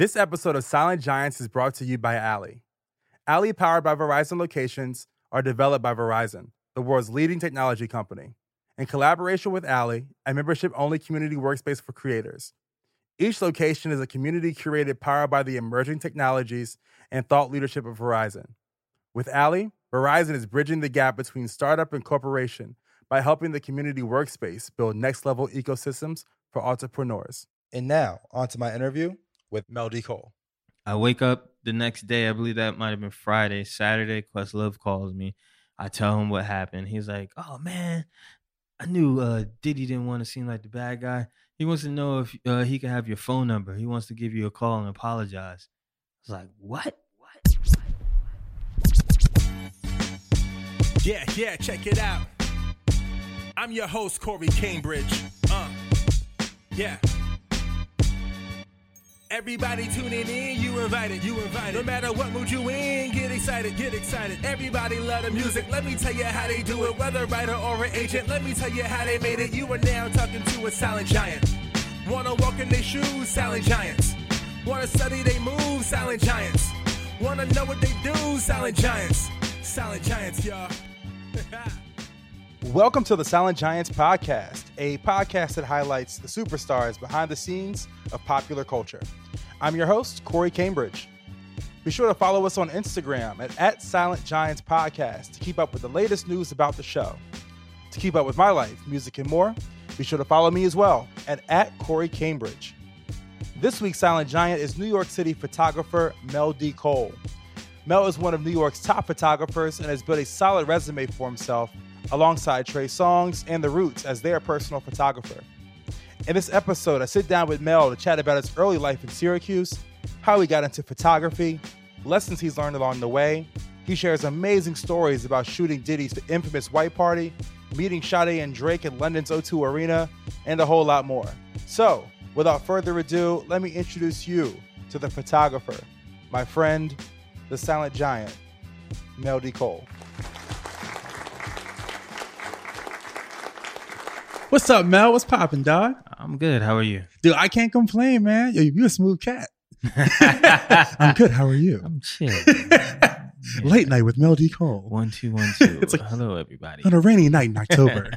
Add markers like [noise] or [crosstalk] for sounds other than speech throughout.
This episode of Silent Giants is brought to you by Alley. Alley, powered by Verizon locations, are developed by Verizon, the world's leading technology company. In collaboration with Alley, a membership only community workspace for creators. Each location is a community curated powered by the emerging technologies and thought leadership of Verizon. With Alley, Verizon is bridging the gap between startup and corporation by helping the community workspace build next level ecosystems for entrepreneurs. And now, on to my interview with Mel D. Cole. I wake up the next day. I believe that might have been Friday. Saturday, Questlove calls me. I tell him what happened. He's like, "Oh man, I knew uh, Diddy didn't want to seem like the bad guy. He wants to know if uh, he can have your phone number. He wants to give you a call and apologize." I was like, "What? What? Yeah, yeah, check it out. I'm your host, Corey Cambridge. Uh, yeah. Everybody tuning in, you invited, you invited. No matter what mood you in, get excited, get excited. Everybody love the music, let me tell you how they do it. Whether writer or an agent, let me tell you how they made it. You are now talking to a silent giant. Wanna walk in their shoes, silent giants. Wanna study they moves, silent giants. Wanna know what they do, silent giants. Silent giants, y'all. [laughs] Welcome to the Silent Giants podcast, a podcast that highlights the superstars behind the scenes of popular culture. I'm your host, Corey Cambridge. Be sure to follow us on Instagram at, at Silent Giants Podcast to keep up with the latest news about the show. To keep up with my life, music, and more, be sure to follow me as well at, at Corey Cambridge. This week's Silent Giant is New York City photographer Mel D. Cole. Mel is one of New York's top photographers and has built a solid resume for himself alongside Trey Songz and The Roots as their personal photographer. In this episode, I sit down with Mel to chat about his early life in Syracuse, how he got into photography, lessons he's learned along the way. He shares amazing stories about shooting Diddy's infamous White Party, meeting Sade and Drake at London's O2 Arena, and a whole lot more. So, without further ado, let me introduce you to the photographer, my friend, the silent giant, Mel D. Cole. What's up, Mel? What's popping, dog? I'm good. How are you? Dude, I can't complain, man. Yo, you a smooth cat. [laughs] I'm good. How are you? I'm chill. [laughs] Late night with Mel D. Cole. One two one two. [laughs] It's like- hello everybody. On a rainy night in October.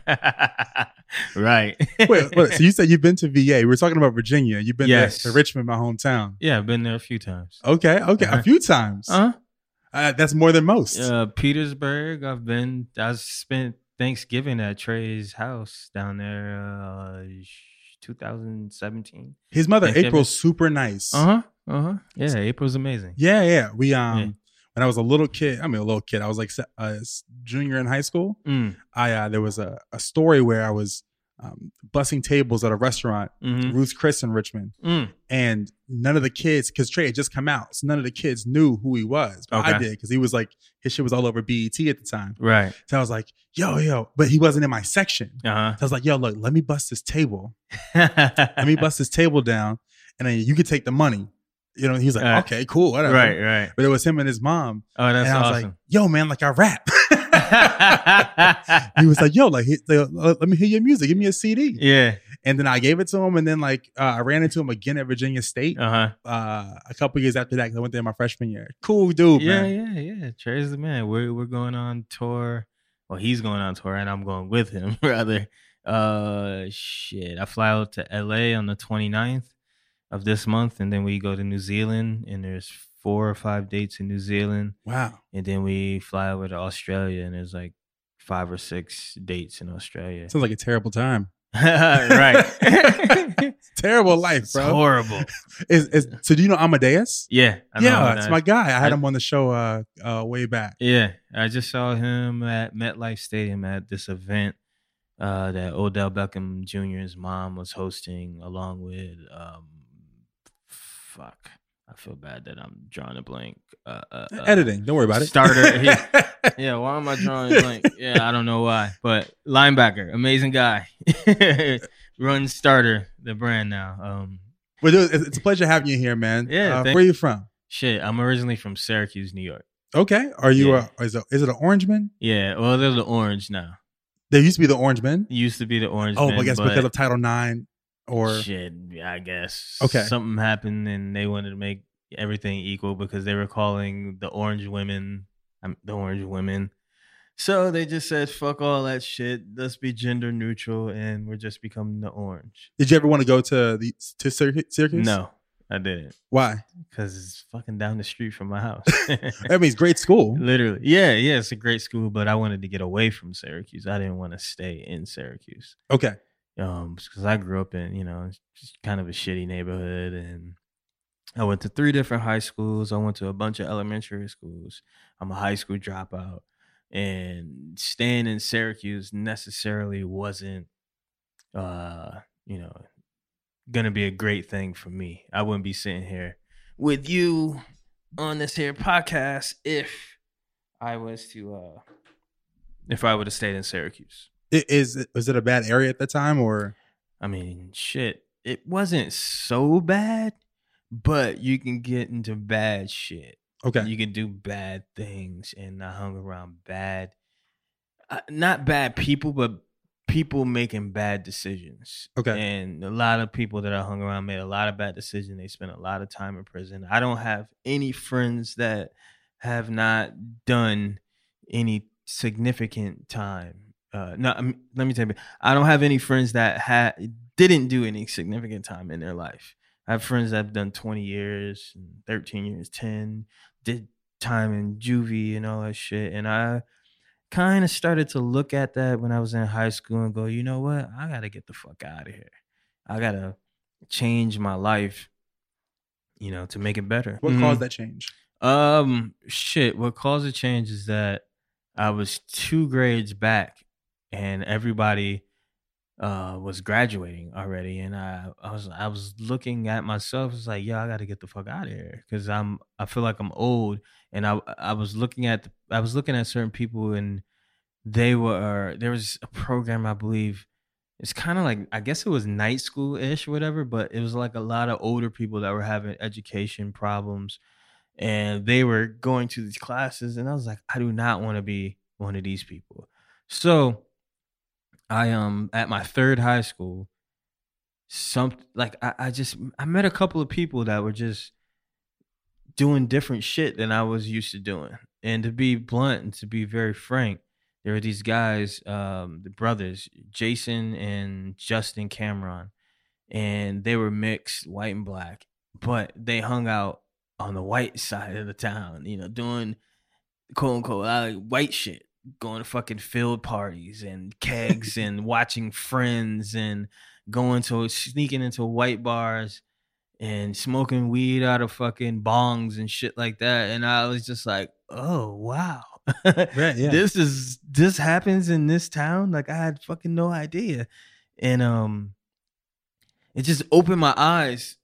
right. wait, wait, so you said you've been to VA. We were talking about Virginia. You've been Yes. there to Richmond, my hometown. Yeah, I've been there a few times. Okay, okay. Uh-huh. A few times. Huh? Uh, that's more than most. Uh, Petersburg. I've been. I spent Thanksgiving at Trey's house down there. Uh, 2017. His mother. April's super nice. Uh huh. Uh huh. Yeah, April's amazing. Yeah, yeah. We um Yeah. when I was a little kid, I mean a little kid, I was like a s- junior in high school. Mm. I uh, there was a, a story where I was um, bussing tables at a restaurant, Mm-hmm. Ruth's Chris in Richmond, Mm. and none of the kids, because Trey had just come out, so none of the kids knew who he was. But I Okay. did because he was like his shit was all over BET at the time. Right. So I was like, yo, yo, but he wasn't in my section. Uh So I was like, yo, look, let me bust this table. [laughs] Let me bust this table down, and then you could take the money. You know, he's like, Uh, okay, cool, whatever. Right. Right. But it was him and his mom. Oh, that's and I was awesome. like, yo, man, like I rap. [laughs] [laughs] he was like, yo, like, let me hear your music. Give me a CD. yeah. And then I gave it to him. And then, like, uh, I ran into him again at Virginia State Uh huh. uh, a couple years after that because I went there my freshman year. Cool dude, Yeah, man. yeah, yeah. Trey's the man. We're we're going on tour. Well, he's going on tour, and I'm going with him. [laughs] Rather, uh, shit. I fly out to LA on the 29th of this month, and then we go to New Zealand. And there's four or five dates in New Zealand, Wow. and then we fly over to Australia, and there's like five or six dates in Australia. Sounds like a terrible time. [laughs] right. [laughs] Terrible life, It's bro. horrible. [laughs] Is, is, so, do you know Amadeus? Yeah. I yeah, it's my guy. I had I- him on the show uh, uh, way back. Yeah, I just saw him at MetLife Stadium at this event, uh, that Odell Beckham Jr.'s mom was hosting, along with um, fuck. I feel bad that I'm drawing a blank. Uh, uh, uh, Editing. Don't worry about it. Starter. yeah. [laughs] yeah, why am I drawing a blank? Yeah, I don't know why, but linebacker, amazing guy, [laughs] Run starter the brand now. Um, Well, dude, it's a pleasure having you here, man. Yeah, Uh, where are you from? shit, I'm originally from Syracuse, New York. Okay. Are you Yeah. a, is, it is it an Orangeman? Yeah, well, they're the Orange now. There used to be the Orangemen. It used to be the Orange. Oh, men, I guess because of Title Nine or shit, I guess. Okay. something happened and they wanted to make everything equal because they were calling the Orange women the Orange women. So they just said, "Fuck all that shit. Let's be gender neutral, and we're just becoming the Orange." did you ever want to go to the to Syrac- Syracuse? No, I didn't Why? because it's fucking down the street from my house. I mean, it's great school. Literally, yeah, yeah. It's a great school, but I wanted to get away from Syracuse. I didn't want to stay in Syracuse. Okay. Um because i grew up in you know just kind of a shitty neighborhood and i went to three different high schools. I went to a bunch of elementary schools. I'm a high school dropout and staying in syracuse necessarily wasn't uh you know gonna be a great thing for me. I wouldn't be sitting here with you on this here podcast if i was to uh if i would have stayed in syracuse Is it- was it a bad area at the time or? I mean, shit, it wasn't so bad, but you can get into bad shit. Okay. You can do bad things, and I hung around bad, uh, not bad people, but people making bad decisions. Okay. And a lot of people that I hung around made a lot of bad decisions. They spent a lot of time in prison. I don't have any friends that have not done any significant time. Uh, no, um, let me tell you, I don't have any friends that had didn't do any significant time in their life. I have friends that have done 20 years, 13 years, 10, did time in juvie and all that shit. And I kind of started to look at that when I was in high school and go, you know what? I got to get the fuck out of here. I got to change my life, you know, to make it better. What Mhm. caused that change? Um, shit. What caused the change is that I was two grades back, and everybody uh was graduating already, and I I was I was looking at myself. It's like, yo, I got to get the fuck out of here because I'm I feel like I'm old, and I I was looking at I was looking at certain people, and they were there was a program I believe. It's kind of like I guess it was night school ish, whatever, but it was like a lot of older people that were having education problems and they were going to these classes and i was like i do not want to be one of these people so i um at my third high school some like I, I just i met a couple of people that were just doing different shit than i was used to doing. And to be blunt and to be very frank there were these guys um the brothers jason and justin cameron and they were mixed white and black but they hung out on the white [laughs] side of the town, you know, doing quote unquote uh, white shit, going to fucking field parties and kegs [laughs] and watching friends and going to sneaking into white bars and smoking weed out of fucking bongs and shit like that. And I was just like, oh wow. [laughs] Right, yeah. This is this happens in this town. Like I had fucking no idea. And um it just opened my eyes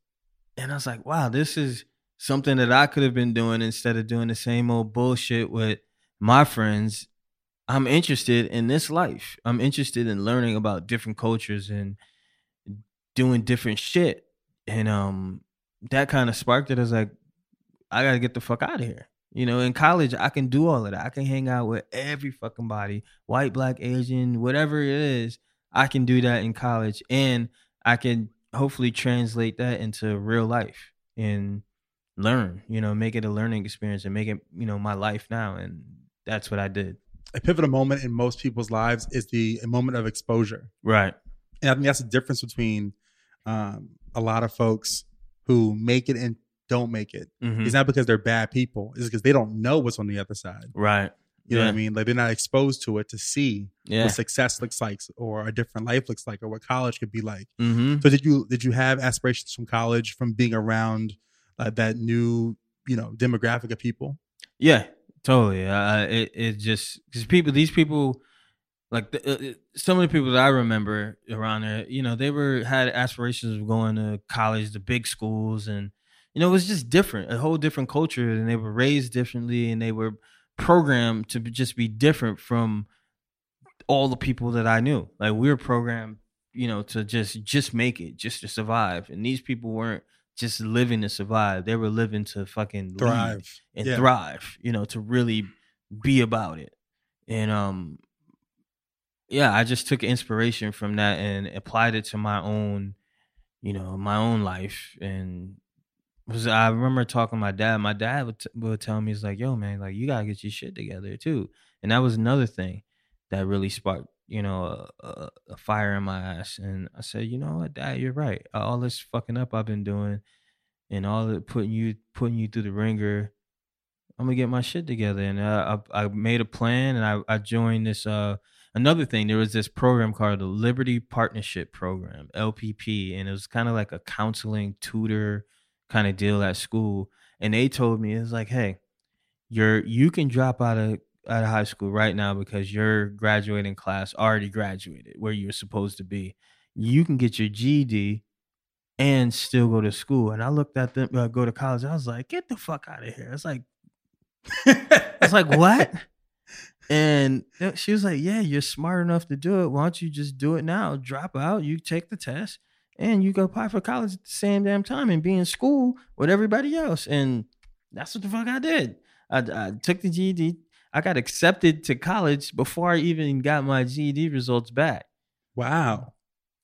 and I was like, wow, this is something that I could have been doing instead of doing the same old bullshit with my friends. I'm interested in this life. I'm interested in learning about different cultures and doing different shit. And um that kind of sparked it. as like, I gotta get the fuck out of here. You know, in college, I can do all of that. I can hang out with every fucking body, white, black, Asian, whatever it is. I can do that in college, and I can hopefully translate that into real life and learn. You know, make it a learning experience and make it you know my life now. And that's what I did. A pivotal moment in most people's lives is the a moment of exposure. Right. And I think that's the difference between um, a lot of folks who make it and don't make it. Mhm. It's not because they're bad people. It's because they don't know what's on the other side. Right. You know what I mean? Like they're not exposed to it to see Yeah. what success looks like, or a different life looks like, or what college could be like. Mm-hmm. So did you did you have aspirations from college from being around uh, that new you know demographic of people? Yeah, totally. Uh, it it just because people, these people, like the, uh, some of the people that I remember around there, you know, they were had aspirations of going to college, the big schools, and you know, it was just different, a whole different culture, and they were raised differently, and they were programmed to just be different from all the people that I knew. Like we were programmed, you know, to just just make it, just to survive, and these people weren't just living to survive; they were living to fucking Thrive. and Yeah. thrive, you know, to really be about it. And um yeah, I just took inspiration from that and applied it to my own, you know, my own life and was I remember talking to my dad. My dad would, t- would tell me, "He's like, yo, man, like you gotta get your shit together too." And that was another thing that really sparked, you know, a, a, fire in my ass. And I said, "You know what, Dad, you're right. All this fucking up I've been doing, and all the putting you putting you through the ringer, I'm gonna get my shit together." And uh, I I made a plan, and I I joined this. Uh, another thing, there was this program called the Liberty Partnership Program (LPP), and it was kind of like a counseling tutor kind of deal at school. And they told me it's like, hey, you're you can drop out of out of high school right now because your graduating class already graduated where you're supposed to be. You can get your GED and still go to school. And I looked at them uh, go to college. I was like, get the fuck out of here. It's like [laughs] it's like, what? And she was like, yeah, you're smart enough to do it. Why don't you just do it now? Drop out, you take the test, and you go apply for college at the same damn time and be in school with everybody else. And that's what the fuck I did. I, I took the GED. I got accepted to college before I even got my GED results back. Wow.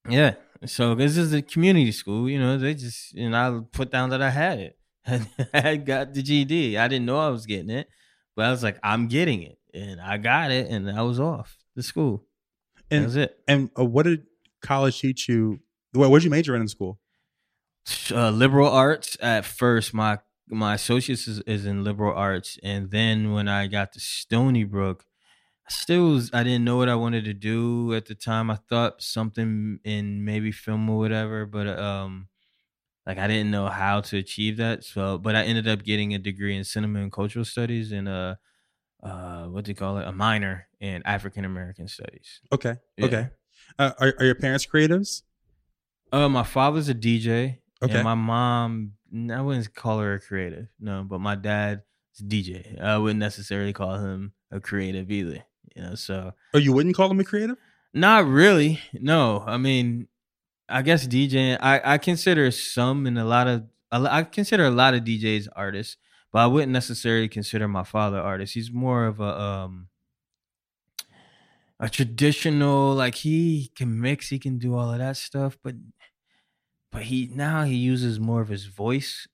Yeah. So this is a community school, you know, they just, and I put down that I had it. [laughs] I got the GED. I didn't know I was getting it, but I was like, I'm getting it. And I got it and I was off the school. And that was it. and uh, what did college teach you? What did you major in in school? uh, liberal arts at first. My my associates is, is in liberal arts, and then when I got to Stony Brook, I still was, I didn't know what I wanted to do at the time. I thought something in maybe film or whatever, but um, like I didn't know how to achieve that. So, but I ended up getting a degree in cinema and cultural studies and a uh, what do you call it? A minor in African American studies. Okay. Yeah. Okay. Uh, are are your parents creatives? Uh, my father's a DJ. Okay. And my mom, I wouldn't call her a creative, no, but my dad is DJ. I wouldn't necessarily call him a creative either. You know, so Or you wouldn't call him a creative? not really. No, I mean, I guess DJing. I I consider some and a lot of I consider a lot of DJs artists, but I wouldn't necessarily consider my father artist. He's more of a um a traditional like he can mix, he can do all of that stuff, but but he now he uses more of his voice.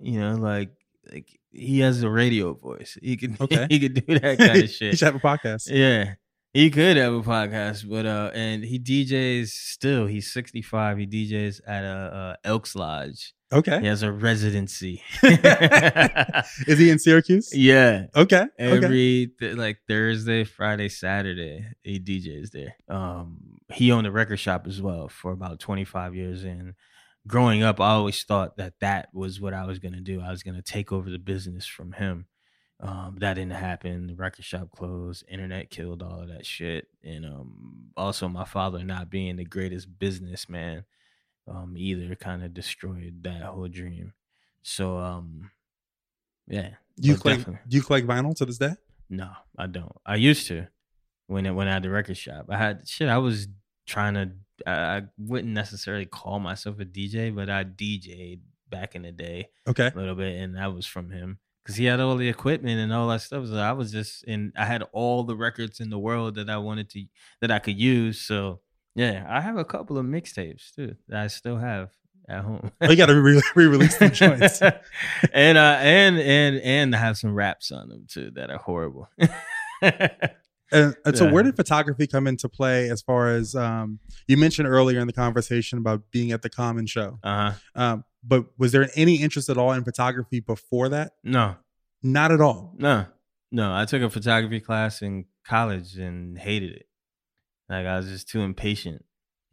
You know, like like he has a radio voice. He can [laughs] Okay. he could do that [laughs] kind of shit. you should have a podcast. Yeah. He could have a podcast, but uh and he DJs still. He's 65. He DJs at a uh, Elks Lodge. Okay. He has a residency. [laughs] Is he in Syracuse? yeah. Okay. okay. Every th- like Thursday, Friday, Saturday, he DJs there. Um he owned a record shop as well for about 25 years and growing up I always thought that that was what I was going to do. I was going to take over the business from him. Um, that didn't happen. The record shop closed. Internet killed all of that shit. And um, also, my father not being the greatest businessman um, either kind of destroyed that whole dream. So, um, yeah. You collect definitely- do you collect vinyl to this day? No, I don't. I used to when it when I had the record shop. I had shit. I was trying to. I, I wouldn't necessarily call myself a DJ, but I DJ'd back in the day Okay. a little bit, and that was from him because he had all the equipment and all that stuff. So I was just and I had all the records in the world that I wanted to that I could use. So yeah, I have a couple of mixtapes too that I still have at home. Oh, you got to re- re-release them joints. [laughs] and uh and and and have some raps on them too that are horrible. [laughs] And, and so, Yeah. where did photography come into play? As far as um, you mentioned earlier in the conversation about being at the Common Show, uh huh. um, but was there any interest at all in photography before that? No, Not at all. no, no. I took a photography class in college and hated it. Like I was just too impatient.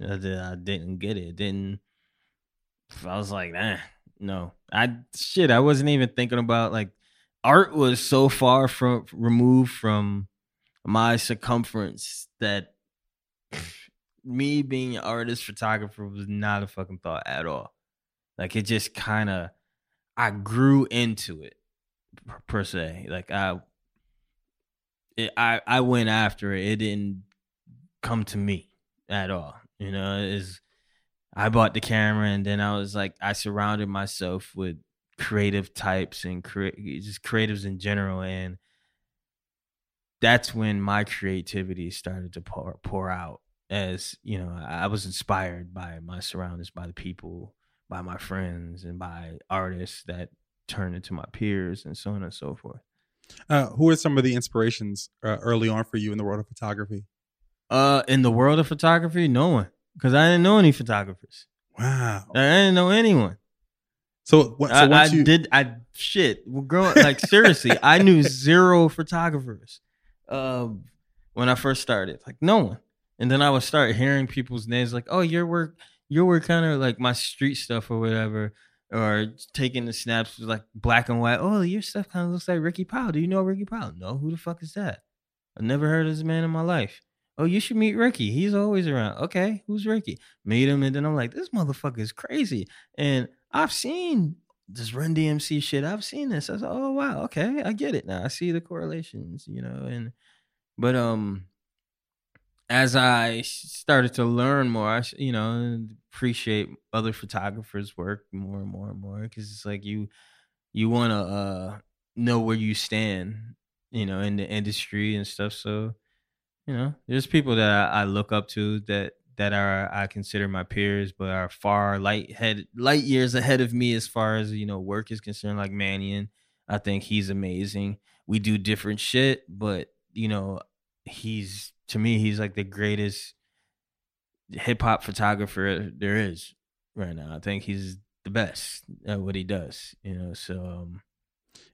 I, did, I didn't get it. Didn't. I was like, nah, no. I shit. I wasn't even thinking about like art was so far from removed from my circumference that [sighs] me being an artist photographer was not a fucking thought at all. Like it just kind of I grew into it per, se. Like I it, I I went after it. It didn't come to me at all. You know, is I bought the camera and then I was like I surrounded myself with creative types and cre- just creatives in general and that's when my creativity started to pour pour out as you know i was inspired by my surroundings by the people by my friends and by artists that turned into my peers and so on and so forth Uh, who are some of the inspirations uh, early on for you in the world of photography? uh in the world of photography no one because i didn't know any photographers Wow. i didn't know anyone So, what, so I, I you did i shit well growing like seriously i knew [laughs] zero photographers um when i first started like no one. And then i would start hearing people's names like oh your work your work kind of like my street stuff or whatever or taking the snaps was like black and white oh your stuff kind of looks like ricky powell. Do you know ricky powell? No who the fuck is that? I've never heard of this man in my life. Oh you should meet ricky. He's always around. Okay who's ricky? Meet him and then i'm like this motherfucker is crazy. And i've seen this run dmc shit. I've seen this. I was like oh wow. Okay. I get it now. I see the correlations you know and but um as i started to learn more I you know appreciate other photographers work more and more and more because it's like you you want to uh know where you stand you know in the industry and stuff. So you know there's people that I, I look up to that that are I consider my peers, but are far light head light years ahead of me as far as you know work is concerned. Like Mannion, I think he's amazing. We do different shit, but you know he's to me he's like the greatest hip hop photographer there is right now. I think he's the best at what he does. You know, so um,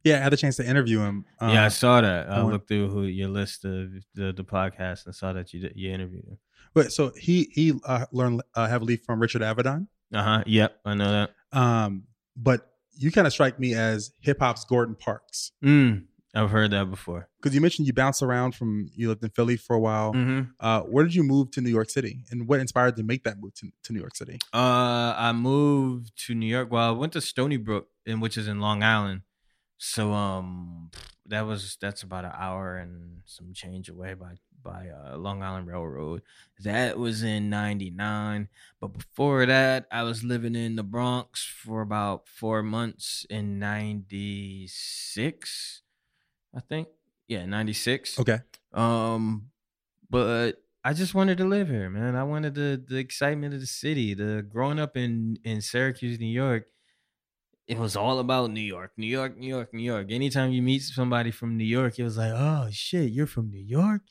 yeah, I had the chance to interview him. Um, yeah, I saw that. I looked through who your list of the the podcast and saw that you you interviewed him. But so he he uh, learned uh, heavily from Richard Avedon. Uh huh. Yep, I know that. Um, but you kind of strike me as hip hop's Gordon Parks Mm, I've heard that before. because you mentioned you bounced around from you lived in Philly for a while. Mm-hmm. Uh, where did you move to New York City, and what inspired you to make that move to, to New York City? Uh, I moved to New York. Well, I went to Stony Brook, in which is in Long Island. So um, that was that's about an hour and some change away by by uh, Long Island Railroad. That was in '99. But before that, I was living in the Bronx for about four months in '96, I think. Yeah, '96. Okay, Um, but I just wanted to live here, man. I wanted the the excitement of the city. The growing up in in Syracuse, New York, it was all about New York, New York, New York, New York. Anytime you meet somebody from New York, it was like, oh shit, you're from New York,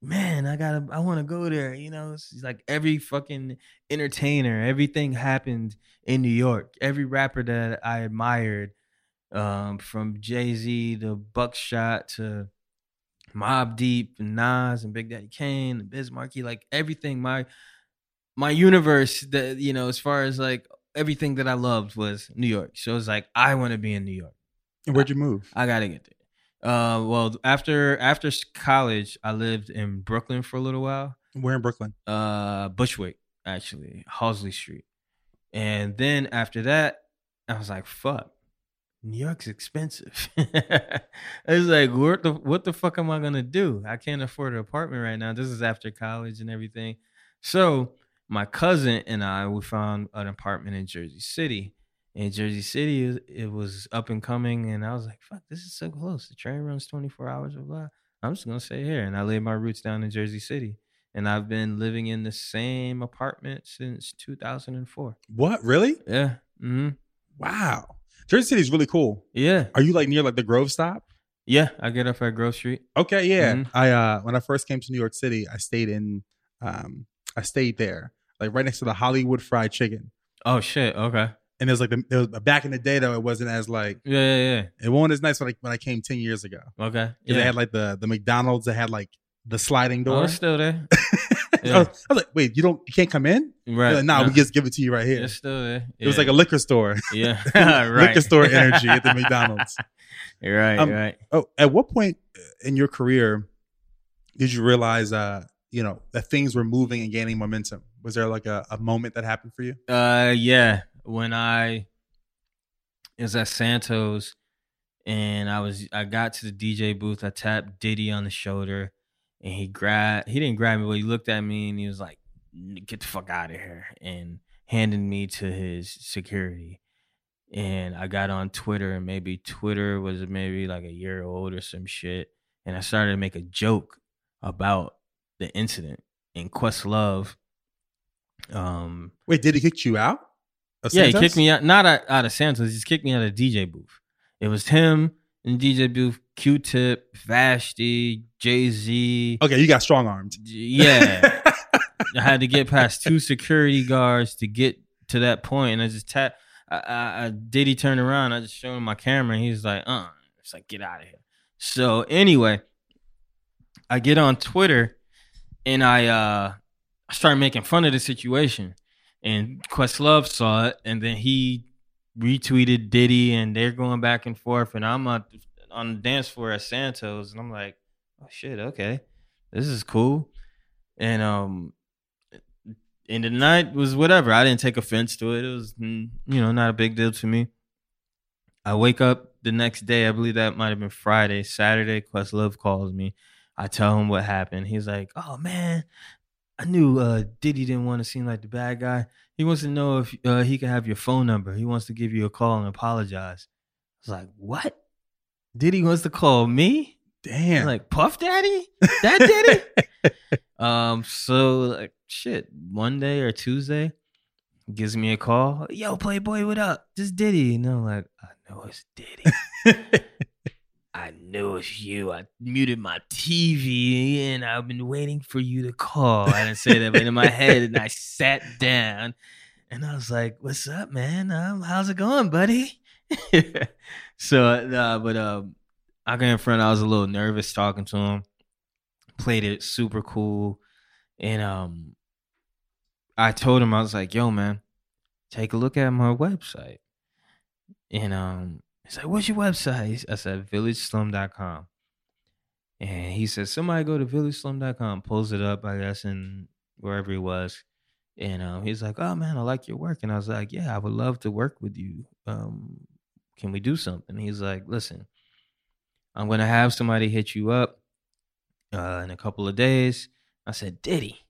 man. I gotta, I want to go there. You know, it's like every fucking entertainer, everything happened in New York. Every rapper that I admired, um, from Jay Z to Buckshot to Mobb Deep and Nas and Big Daddy Kane and Biz Markie, like everything. My my universe that you know, as far as like everything that I loved was New York. So it's like I want to be in New York. and where'd you move? I gotta get there. Uh, well, after after college, I lived in Brooklyn for a little while. Where in Brooklyn? Uh, Bushwick, actually, Halsey Street, and then after that, I was like, "Fuck, New York's expensive." [laughs] I was like, "What the what the fuck am I gonna do? I can't afford an apartment right now. This is after college and everything." So my cousin and I we found an apartment in Jersey City. In Jersey City, it- was up and coming, and I was like, "Fuck, this is so close. The train runs twenty four hours or blah. I'm just gonna stay here." And I laid my roots down in Jersey City, and I've been living in the same apartment since 2004. What really? Yeah, hmm Wow, Jersey City is really cool. yeah, Are you like near like the Grove stop? yeah. I get up at Grove Street. Okay, yeah. Mhm. I uh when I first came to New York City, I stayed in um I stayed there, like right next to the Hollywood Fried Chicken. Oh shit. Okay. And it was like the there was, back in the day though, it wasn't as like Yeah, yeah, it wasn't as nice when I when I came ten years ago. Okay, Yeah. They had like the the McDonald's that had like the sliding oh, door. it's still there. [laughs] I, was, I was like, wait, you don't you can't come in? Right. Like, nah, No. we just give it to you right here. It's still there. It was like a liquor store, yeah. [laughs] [laughs] right. liquor store energy at the McDonald's. Right. Um, right. Oh, at what point in your career did you realize, uh, you know, that things were moving and gaining momentum? Was there like a, a moment that happened for you? Uh, yeah. When I was at Santos, and I was I got to the DJ booth. I tapped Diddy on the shoulder, and he grabbed. He didn't grab me, but he looked at me and he was like, "Get the fuck out of here!" and handed me to his security. And I got on Twitter, and maybe Twitter was maybe like a year old or some shit. And I started to make a joke about the incident. And Questlove, um, Wait, did he kick you out? Yeah, he kicked me out, not out, out of Santos. He just kicked me out of DJ booth. It was him and DJ booth, Q-Tip, Vashtie, Jay Z. Okay, you got strong armed. Yeah, [laughs] I had to get past two security guards to get to that point, and I just tap. I, I, I did he turn around? I just showed him my camera, and he's like, "Uh," it's like, "Get out of here." So anyway, I get on Twitter, and I uh I started making fun of the situation, and Questlove saw it, and then he retweeted Diddy, and they're going back and forth, and I'm on on the dance floor at Santos, and I'm like, "Oh shit, okay, this is cool," and um and the night was whatever. I didn't take offense to it. It was, mm, you know, not a big deal to me. I wake up the next day. I believe that might have been Friday. Saturday, Questlove calls me. I tell him what happened. He's like, "Oh man, I knew uh, Diddy didn't want to seem like the bad guy. He wants to know if uh, he can have your phone number. He wants to give you a call and apologize." I was like, "What? Diddy wants to call me?" Damn. like Puff Daddy, that Diddy? [laughs] um, so like shit, Monday or Tuesday, gives me a call. Yo, Playboy, what up? This Diddy, and I'm like, I know it's Diddy. [laughs] I knew it was you. I muted my TV and I've been waiting for you to call. I didn't say that, but in my head, and I sat down and I was like, "What's up, man? Um, how's it going, buddy?" [laughs] so, uh, but um, I got in front. I was a little nervous talking to him. Played it super cool, and um, I told him I was like, "Yo, man, take a look at my website." And um, he's like, "What's your website?" I said, "VillageSlum.com." And he said, "Somebody go to VillageSlum.com." Pulls it up, I guess, in wherever he was. And um, he's like, "Oh man, I like your work." And I was like, "Yeah, I would love to work with you. Um, can we do something?" He's like, "Listen, I'm gonna have somebody hit you up uh, in a couple of days." I said, "Diddy,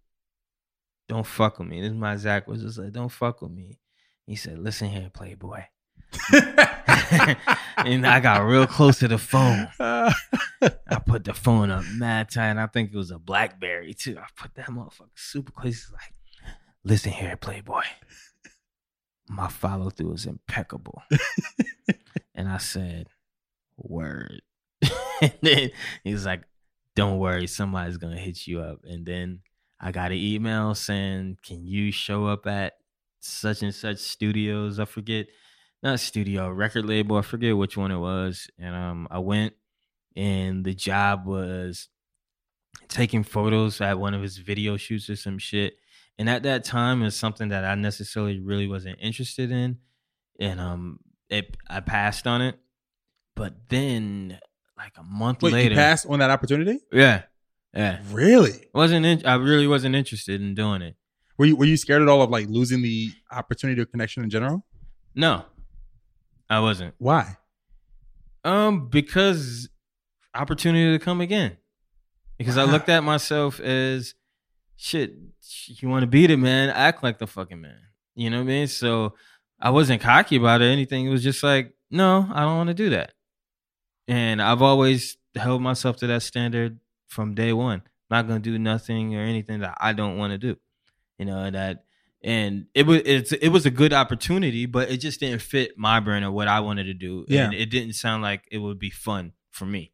don't fuck with me." This is my. I was like, "Don't fuck with me." He said, "Listen here, Playboy." [laughs] and I got real close to the phone. [laughs] I put the phone up mad tight, and I think it was a BlackBerry too. I put that motherfucker super close. He's like, "Listen here, Playboy. My follow through is impeccable." [laughs] and I said, "Word." and then he's like, "Don't worry, somebody's gonna hit you up." And then I got an email saying, "Can you show up at such and such studios?" I forget, not studio, record label. I forget which one it was. And um, I went, and the job was taking photos at one of his video shoots or some shit. And at that time, it's something that I necessarily really wasn't interested in, and um, it I passed on it. But then, like a month Wait, later, you passed on that opportunity? yeah, yeah, Really? wasn't in, I really wasn't interested in doing it. Were you were you scared at all of like losing the opportunity or connection in general? No, I wasn't. Why? Um, because opportunity to come again. Because I looked at myself as shit. You want to beat it, man? Act like the fucking man. You know what I mean? So I wasn't cocky about it or anything. It was just like, no, I don't want to do that. And I've always held myself to that standard from day one. not gonna do nothing or anything that I don't want to do. You know that. And it was it's it was a good opportunity, but it just didn't fit my brand or what I wanted to do. Yeah. And it didn't sound like it would be fun for me.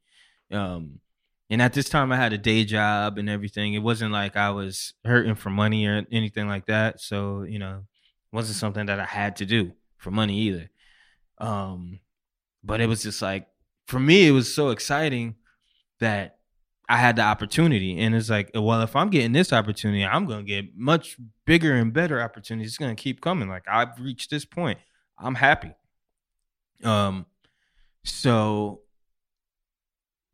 Um, and at this time, I had a day job and everything. It wasn't like I was hurting for money or anything like that. So you know, it wasn't something that I had to do for money either. Um, but it was just like for me, it was so exciting that I had the opportunity, and it's like, well, if I'm getting this opportunity, I'm gonna get much bigger and better opportunities. It's gonna keep coming. Like I've reached this point, I'm happy. Um, so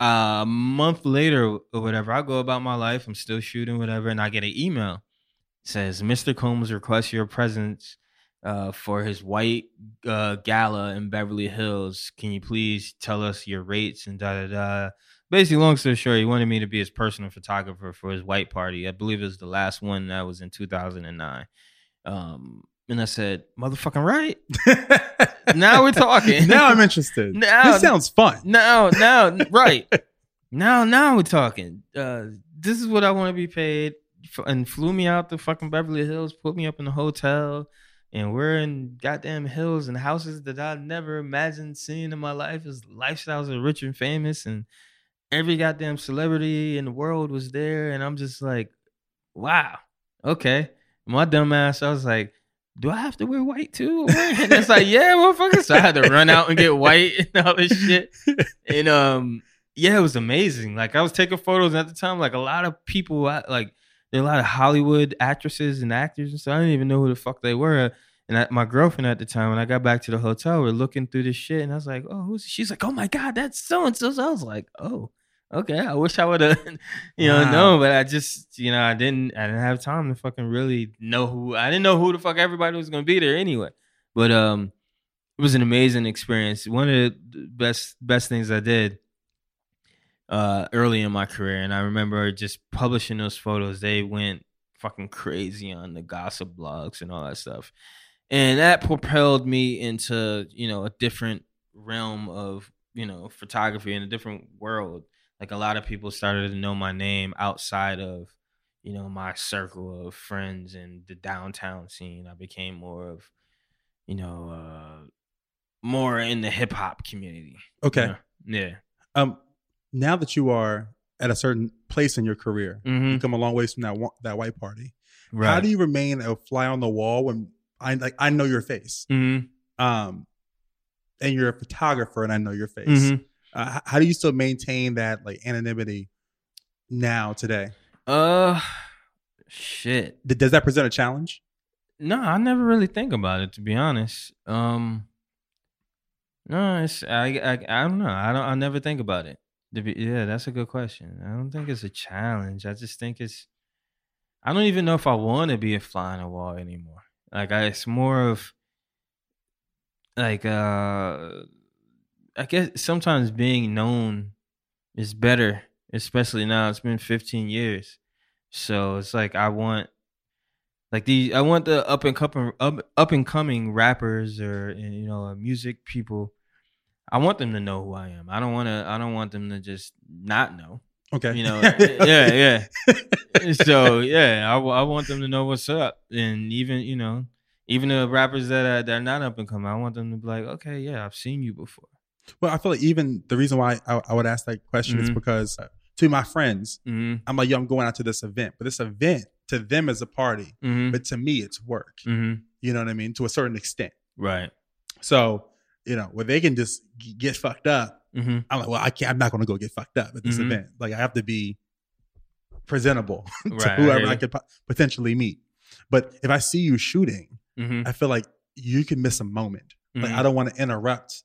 a month later or whatever, I go about my life. I'm still shooting, whatever, and I get an email. It says Mr. Combs requests your presence uh, for his white uh, gala in Beverly Hills. Can you please tell us your rates and da da da? Basically, long story short, he wanted me to be his personal photographer for his white party. I believe it was the last one that was in 2009. Um, and I said, "Motherfucking right." [laughs] now we're talking. now I'm interested. Now- this sounds fun. Now, now, [laughs] right. Now, now we're talking. Uh, this is what I want to be paid, and flew me out to fucking Beverly Hills, put me up in the hotel, and we're in goddamn hills and houses that I never imagined seeing in my life. As lifestyles of rich and famous, and every goddamn celebrity in the world was there, and I'm just like, wow, okay. My dumb ass, I was like. Do I have to wear white too? And it's like, yeah, motherfucker. So I had to run out and get white and all this shit. And um, yeah, it was amazing. Like I was taking photos at the time. Like a lot of people, like there are a lot of Hollywood actresses and actors and stuff. I didn't even know who the fuck they were. And I, my girlfriend at the time, when I got back to the hotel, we're looking through this shit, and I was like, "Oh, who's?" She's like, "Oh my god, that's so and so." So I was like, "Oh, okay." I wish I would have, [laughs] you know, Wow. known, but I just, you know, I didn't. I didn't have time to fucking really know who. I didn't know who the fuck everybody was gonna be there anyway. But um, it was an amazing experience. One of the best best things I did uh early in my career and I remember just publishing those photos. They went fucking crazy on the gossip blogs and all that stuff. And that propelled me into, you know, a different realm of, you know, photography in a different world. Like a lot of people started to know my name outside of, you know, my circle of friends and the downtown scene. I became more of, you know, uh more in the hip hop community. you Okay. know? Yeah. Um, now that you are at a certain place in your career, Mm-hmm. you come a long ways from that wa- that white party. Right. How do you remain a fly on the wall when I like I know your face, mm-hmm. um, and you're a photographer and I know your face? Mm-hmm. Uh, how do you still maintain that like anonymity now today? Uh, shit. D- Does that present a challenge? No, I never really think about it to be honest. Um, no, it's I I, I don't know. I don't. I never think about it. Be, yeah, that's a good question. I don't think it's a challenge. I just think it's. I don't even know if I want to be a fly on the wall anymore. Like I, it's more of. Like uh, I guess sometimes being known is better, especially now. It's been 15 years, so it's like I want like the I want the up and coming up, up and coming rappers or you know uh, music people. I want them to know who I am. I don't want to. I don't want them to just not know. Okay, You know, [laughs] yeah, yeah. So yeah, I, I want them to know what's up, and even you know, even the rappers that are that are not up and coming, I want them to be like, okay, yeah, I've seen you before. Well, I feel like even the reason why I, I would ask that question is Mhm. because to my friends, hmm I'm like, yo, I'm going out to this event, but this event to them is a party, hmm but to me, it's work. hmm You know what I mean? To a certain extent. Right. So, you know, where they can just g- get fucked up, hmm I'm like, well, I can't. I'm not going to go get fucked up at this Mhm. event. Like, I have to be presentable [laughs] to Right, whoever I could po- potentially meet. But if I see you shooting, I feel like you can miss a moment. Like, I don't want to interrupt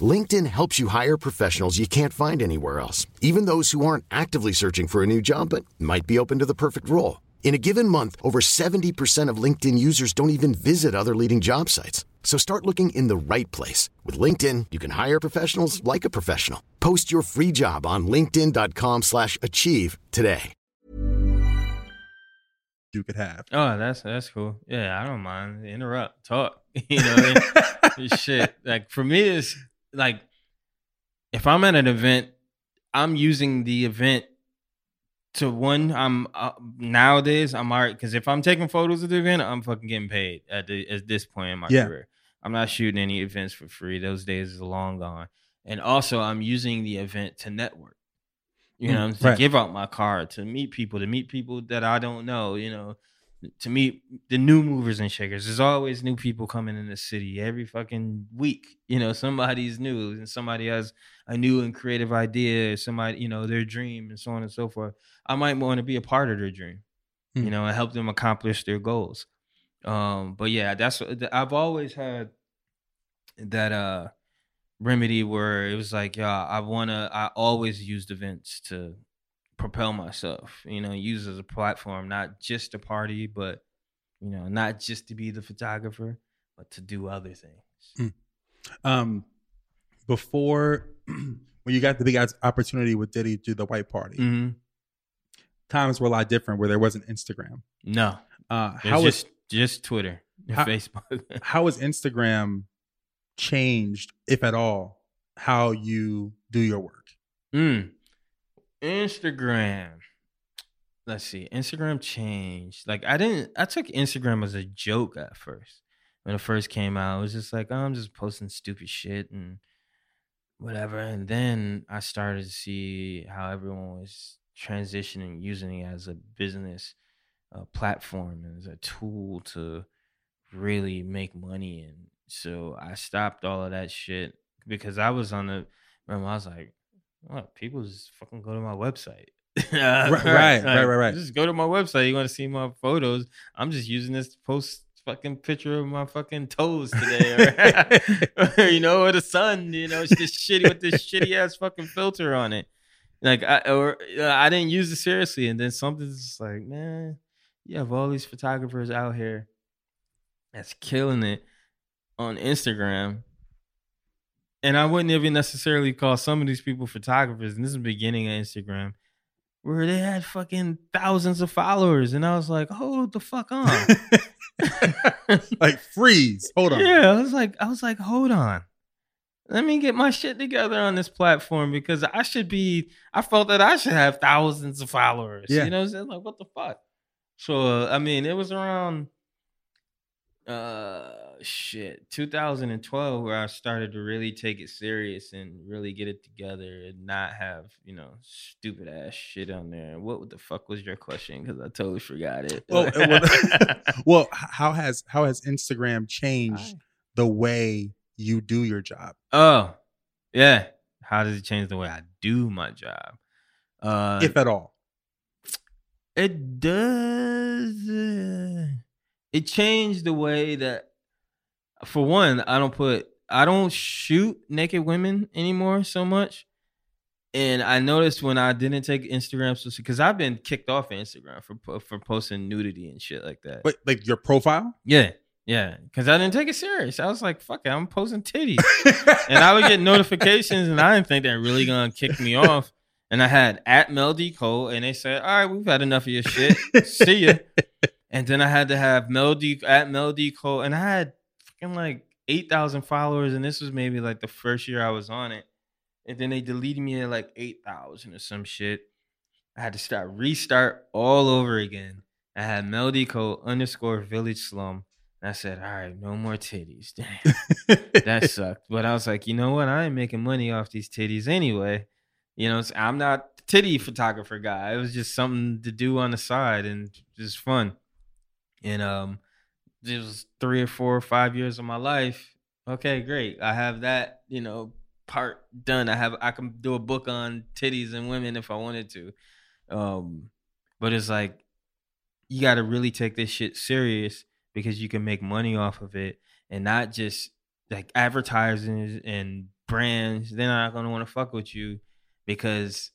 LinkedIn helps you hire professionals you can't find anywhere else, even those who aren't actively searching for a new job but might be open to the perfect role. In a given month, over 70% of LinkedIn users don't even visit other leading job sites. So start looking in the right place. With LinkedIn, you can hire professionals like a professional. Post your free job on linkedin.com slash achieve today. You could have. Oh, that's that's cool. Yeah, I don't mind. Interrupt, talk. [laughs] You know, it's [laughs] shit. Like for me, it's like if I'm at an event, I'm using the event to one, I'm uh, nowadays I'm alright because if I'm taking photos of the event, I'm fucking getting paid at the at this point in my Yeah. career. I'm not shooting any events for free. Those days is long gone. And also, I'm using the event to network. You Mm, know, to right. give out my card, to meet people, to meet people that I don't know. You know, to meet the new movers and shakers. There's always new people coming in the city every fucking week. You know, somebody's new and somebody has a new and creative idea, somebody, you know, their dream and so on and so forth. I might want to be a part of their dream, Hmm. you know, and help them accomplish their goals. Um, but yeah, that's what I've always had that uh remedy where it was like, yeah, I wanna I always used events to propel myself, you know, use as a platform, not just to party, but you know, not just to be the photographer, but to do other things. Um, before [clears throat] when you got the big opportunity with Diddy to do the white party, hmm times were a lot different where there wasn't Instagram. No, Uh, how just just Twitter and How- Facebook. [laughs] how has Instagram changed, if at all, how you do your work? Mm. Instagram. Let's see. Instagram changed. Like I didn't I took Instagram as a joke at first. When it first came out, it was just like, oh, I'm just posting stupid shit and whatever. And then I started to see how everyone was transitioning, using it as a business uh, platform and as a tool to really make money. And so I stopped all of that shit because I was on the. Remember, I was like, People just fucking go to my website. [laughs] right, right, right, right, right. Just go to my website. You want to see my photos? I'm just using this to post fucking picture of my fucking toes today, [laughs] [laughs] or, you know, or the sun. You know, it's just shitty with this shitty ass fucking filter on it. Like, I or uh, I didn't use it seriously, and then something's like, man, you have all these photographers out here that's killing it on Instagram. And I wouldn't even necessarily call some of these people photographers. And this is the beginning of Instagram, where they had fucking thousands of followers. And I was like, hold the fuck on. [laughs] like freeze. Hold on. Yeah, I was like, I was like, hold on. Let me get my shit together on this platform because I should be. I felt that I should have thousands of followers. Yeah. You know what I'm saying? Like, what the fuck? So uh, I mean, it was around uh shit 2012 where I started to really take it serious and really get it together and not have you know stupid ass shit on there. What the fuck was your question? Because I totally forgot it. Well, [laughs] [laughs] well, well, how has how has Instagram changed the way you do your job? Oh, yeah. How does it change the way I do my job? Uh, if at all. it does. uh, it changed the way that, for one, I don't put, I don't shoot naked women anymore so much. And I noticed when I didn't take Instagram, because I've been kicked off of Instagram for for posting nudity and shit like that. But like your profile? yeah, yeah, because I didn't take it serious. I was like, "Fuck it, I'm posting titties." [laughs] and I would get notifications, and I didn't think they're really gonna kick me off. And I had at Mel D Cole, and they said, "All right, we've had enough of your shit. See ya." [laughs] And then I had to have Melody at Melody Cole, and I had fucking like eight thousand followers, and this was maybe like the first year I was on it. And then they deleted me at like eight thousand or some shit. I had to start restart all over again. I had Melody Cole underscore Village Slum. And I said, all right, no more titties. [laughs] Damn that [laughs] sucked. But I was like, you know what? I ain't making money off these titties anyway. You know, I'm not titty photographer guy. It was just something to do on the side and just fun. And um, it was three or four or five years of my life. Okay, great. I have that, you know, part done. I have I can do a book on titties and women if I wanted to. Um, but it's like you got to really take this shit serious because you can make money off of it and not just like advertisers and brands. They're not gonna want to fuck with you because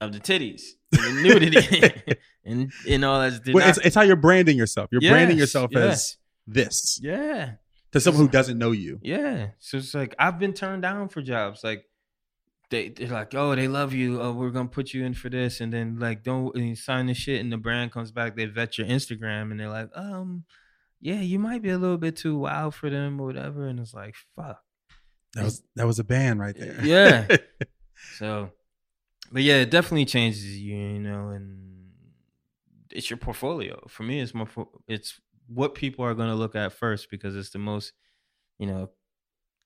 of the titties and the nudity [laughs] and and all that. Well, it's, it's how you're branding yourself. You're branding yourself as this yeah. to someone who doesn't know you. Yeah. So it's like I've been turned down for jobs. Like they they're like, oh, they love you. Oh, we're gonna put you in for this, and then like don't sign the shit, and the brand comes back. They vet your Instagram, and they're like, um, yeah, you might be a little bit too wild for them or whatever. And it's like, fuck. That was that was a ban right there. Yeah. [laughs] So but yeah, it definitely changes you, you know, and it's your portfolio. For me, it's more, it's what people are going to look at first because it's the most, you know,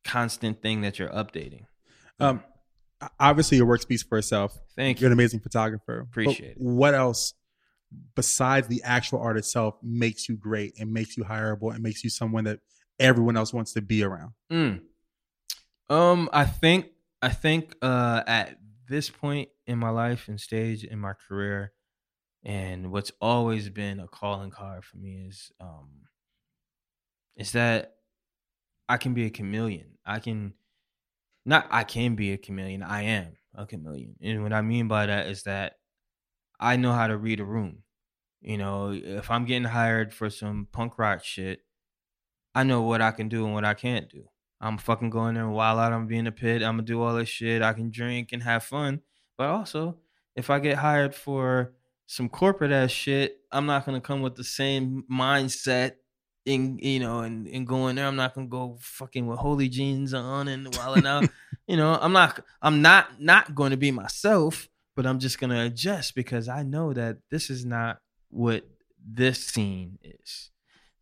constant thing that you're updating. Um, obviously, your work speaks for itself. Thank you. You're an amazing photographer. But Appreciate it. What else, besides the actual art itself, makes you great and makes you hireable and makes you someone that everyone else wants to be around? Mm. Um, I think I think uh at this point in my life and stage in my career, and what's always been a calling card for me is um is that I can be a chameleon. I can not I can be a chameleon. I am a chameleon. And what I mean by that is that I know how to read a room. You know, if I'm getting hired for some punk rock shit, I know what I can do and what I can't do. I'm fucking going there and wild out. I'm being a pit. I'm gonna do all this shit. I can drink and have fun. But also, if I get hired for some corporate ass shit, I'm not gonna come with the same mindset in you know and, and going there. I'm not gonna go fucking with holy jeans on and wilding out. [laughs] you know, I'm not I'm not not going to be myself, but I'm just gonna adjust because I know that this is not what this scene is.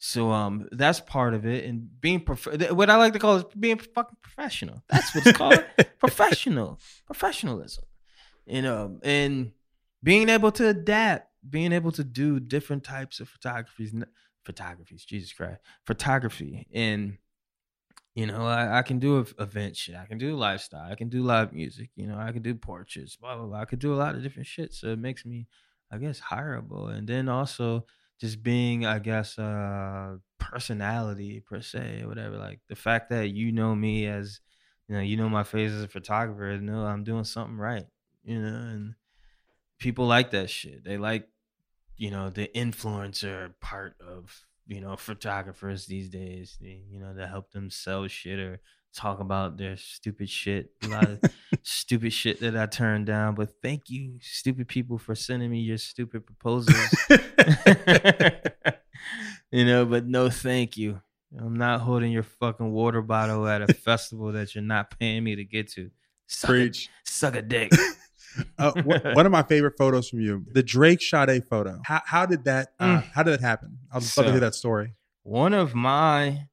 So um, that's part of it, and being prof- what I like to call is being fucking professional. That's what it's called, [laughs] professional, professionalism. You know, and being able to adapt, being able to do different types of photographies, photographies. Jesus Christ, photography, and you know, I, I can do ev- event shit. I can do lifestyle. I can do live music. You know, I can do portraits. Blah blah blah. I could do a lot of different shit. So it makes me, I guess, hireable. And then also just being, I guess, uh, personality per se, or whatever. Like the fact that you know me as, you know, you know my face as a photographer. You know, I'm doing something right. You know, and people like that shit. They like, you know, the influencer part of you know photographers these days. You know, to help them sell shit or talk about their stupid shit. A lot of [laughs] stupid shit that I turned down. But thank you, stupid people, for sending me your stupid proposals. [laughs] [laughs] you know, but no thank you. I'm not holding your fucking water bottle at a festival that you're not paying me to get to. Suck a, Preach. suck a dick. Uh, one one of my favorite photos from you, the Drake Sade photo. How, how did that? Uh, how did that happen? I'd love to So- hear that story. One of my